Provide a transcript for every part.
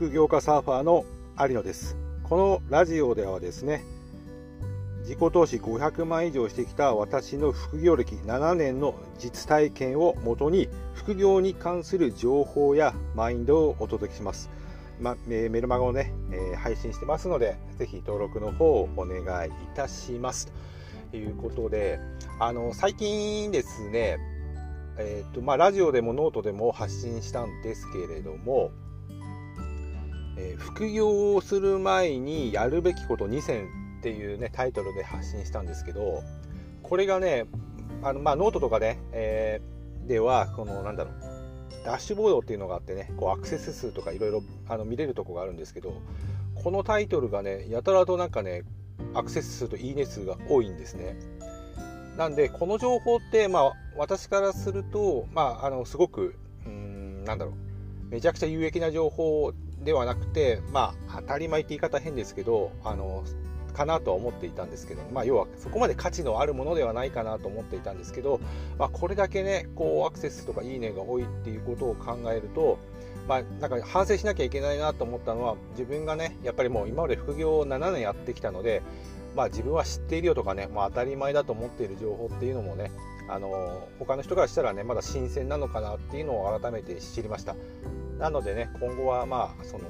副業家サーファーの有野です。このラジオではですね自己投資500万以上してきた私の副業歴7年の実体験をもとに副業に関する情報やマインドをお届けします、ま、メルマガをね、え、配信してますのでぜひ登録の方をお願いいたします。ということであの最近ですねえーとまあ、ラジオでもノートでも発信したんですけれども、えー、副業をする前にやるべきこと2選っていうねタイトルで発信したんですけどこれがねあの、まあ、ノートとかね、えー、ではこのなんだろうダッシュボードっていうのがあってねこうアクセス数とかいろいろ見れるとこがあるんですけどこのタイトルがねやたらとなんかねアクセス数といいね数が多いんですね。なんでこの情報って、まあ、私からすると、まあ、あのすごくうんなんだろうめちゃくちゃ有益な情報ではなくて、まあ、当たり前って言い方変ですけどあのかなとは思っていたんですけど、まあ、要はそこまで価値のあるものではないかなと思っていたんですけど、まあ、これだけねこうアクセスとかいいねが多いっていうことを考えると、まあ、なんか反省しなきゃいけないなと思ったのは自分がねやっぱりもう今まで副業を7年やってきたのでまあ、自分は知っているよとかね、まあ、当たり前だと思っている情報っていうのもねあの他の人からしたらねまだ新鮮なのかなっていうのを改めて知りました。なのでね今後はまあその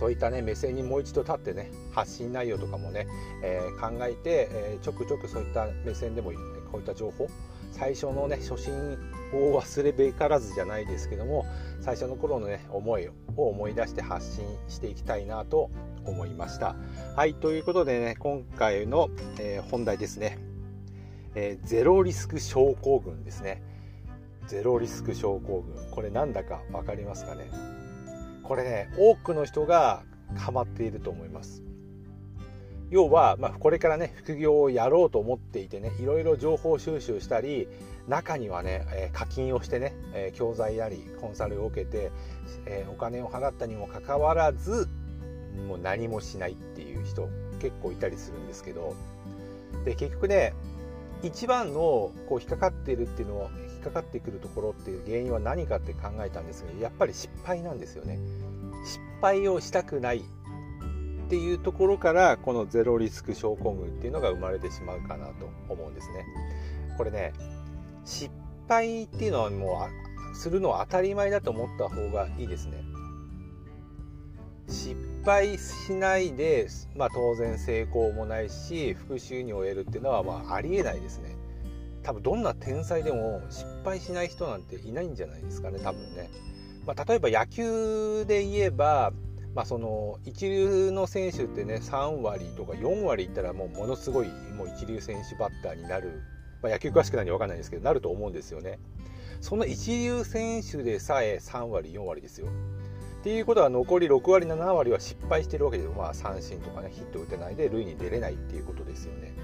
そういったね目線にもう一度立ってね発信内容とかもね、えー、考えて、えー、ちょくちょくそういった目線でもいいこういった情報最初のね初心を忘れべからずじゃないですけども最初の頃のね思いを思い出して発信していきたいなと思いました。はい、ということでね、今回の、えー、本題ですね、え、ゼロリスク症候群ですね。ゼロリスク症候群。これなんだか分かりますかね？これね、多くの人がハマっていると思います。要は、まあ、これからね副業をやろうと思っていてねいろいろ情報収集したり中にはね、えー、課金をしてね、えー、教材やりコンサルを受けて、えー、お金を払ったにもかかわらずもう何もしないっていう人結構いたりするんですけどで結局ね一番のこう引っかかっているっていうのを引っかかってくるところっていう原因は何かって考えたんですけどやっぱり失敗なんですよね。失敗をしたくないっていうところからこのゼロリスク症候群っていうのが生まれてしまうかなと思うんですね。これね失敗っていうのはもうするのは当たり前だと思った方がいいですね。失敗しないで、まあ、当然成功もないし復讐に終えるっていうのはまあありえないですね。多分どんな天才でも失敗しない人なんていないんじゃないですかね多分ね、まあ、例えば野球で言えば、まあ、その一流の選手ってね3割とか4割いったらもうものすごいもう一流選手バッターになる、まあ、野球詳しくないんで分かんないですけどなると思うんですよね。その一流選手でさえ3割4割ですよ。っていうことは残り6割7割は失敗してるわけでまあ、三振とかねヒット打てないで塁に出れないっていうことですよね。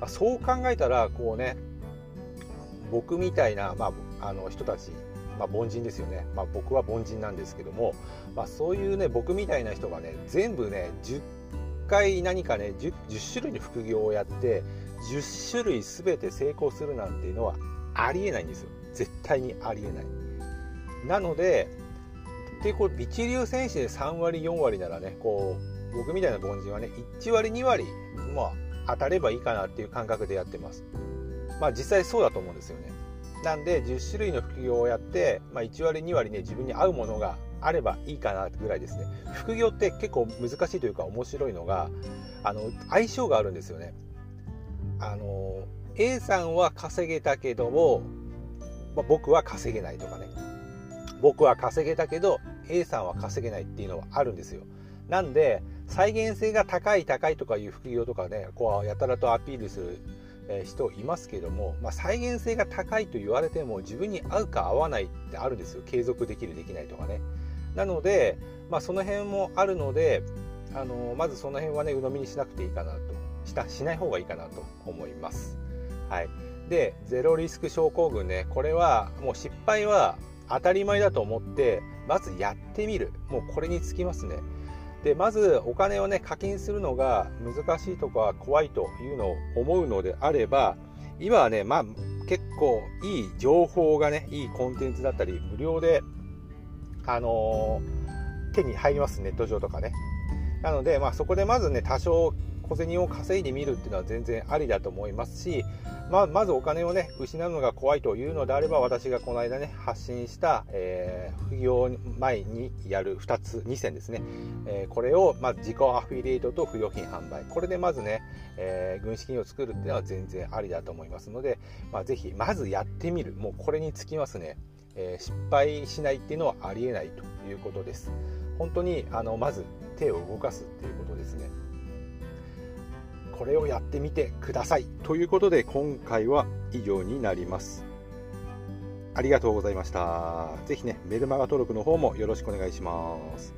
まあ、そう考えたらこうね僕みたいな、まあ、あの人たち、まあ、凡人ですよね、まあ、僕は凡人なんですけども、まあ、そういうね僕みたいな人がね全部ね10回何かね 10, 10種類の副業をやって10種類全て成功するなんていうのはありえないんですよ。絶対にありえない。なのででこう一流選手で3割4割ならねこう僕みたいな凡人はね1割2割まあ当たればいいかなっていう感覚でやってます。まあ実際そうだと思うんですよね。なんで10種類の副業をやって、まあ、1割2割ね自分に合うものがあればいいかなぐらいですね。副業って結構難しいというか面白いのがあの相性があるんですよね。あの A さんは稼げたけども、まあ、僕は稼げないとかね。僕は稼げたけど A さんは稼げないっていうのはあるんですよ。なんで再現性が高い高いとかいう副業とかねこうやたらとアピールする人いますけども、まあ、再現性が高いと言われても自分に合うか合わないってあるんですよ。継続できるできないとかね。なので、まあ、その辺もあるのであのまずその辺はね鵜呑みにしなくていいかなと。したしない方がいいかなと思います。はい。でゼロリスク症候群ね。これはもう失敗は当たり前だと思ってまずやってみる。もうこれにつきますね。でまずお金をね課金するのが難しいとか怖いというのを思うのであれば今はねまあ結構いい情報がねいいコンテンツだったり無料であの手に入りますネット上とかね。なので、まあ、そこでまずね多少小銭を稼いでみるっていうのは全然ありだと思いますし、まあ、まずお金をね失うのが怖いというのであれば私がこの間ね発信した、えー、副業前にやる2つ2選ですね、えー、これを、まあ、自己アフィリエイトと不用品販売。これでまずね、えー、軍資金を作るっていうのは全然ありだと思いますので、まあ、ぜひまずやってみる。もうこれにつきますね、え失敗しないっていうのはありえないということです。本当にあのまず手を動かすっていうことですね。これをやってみてください。ということで今回は以上になります。ありがとうございました。是非ねメルマガ登録の方もよろしくお願いします。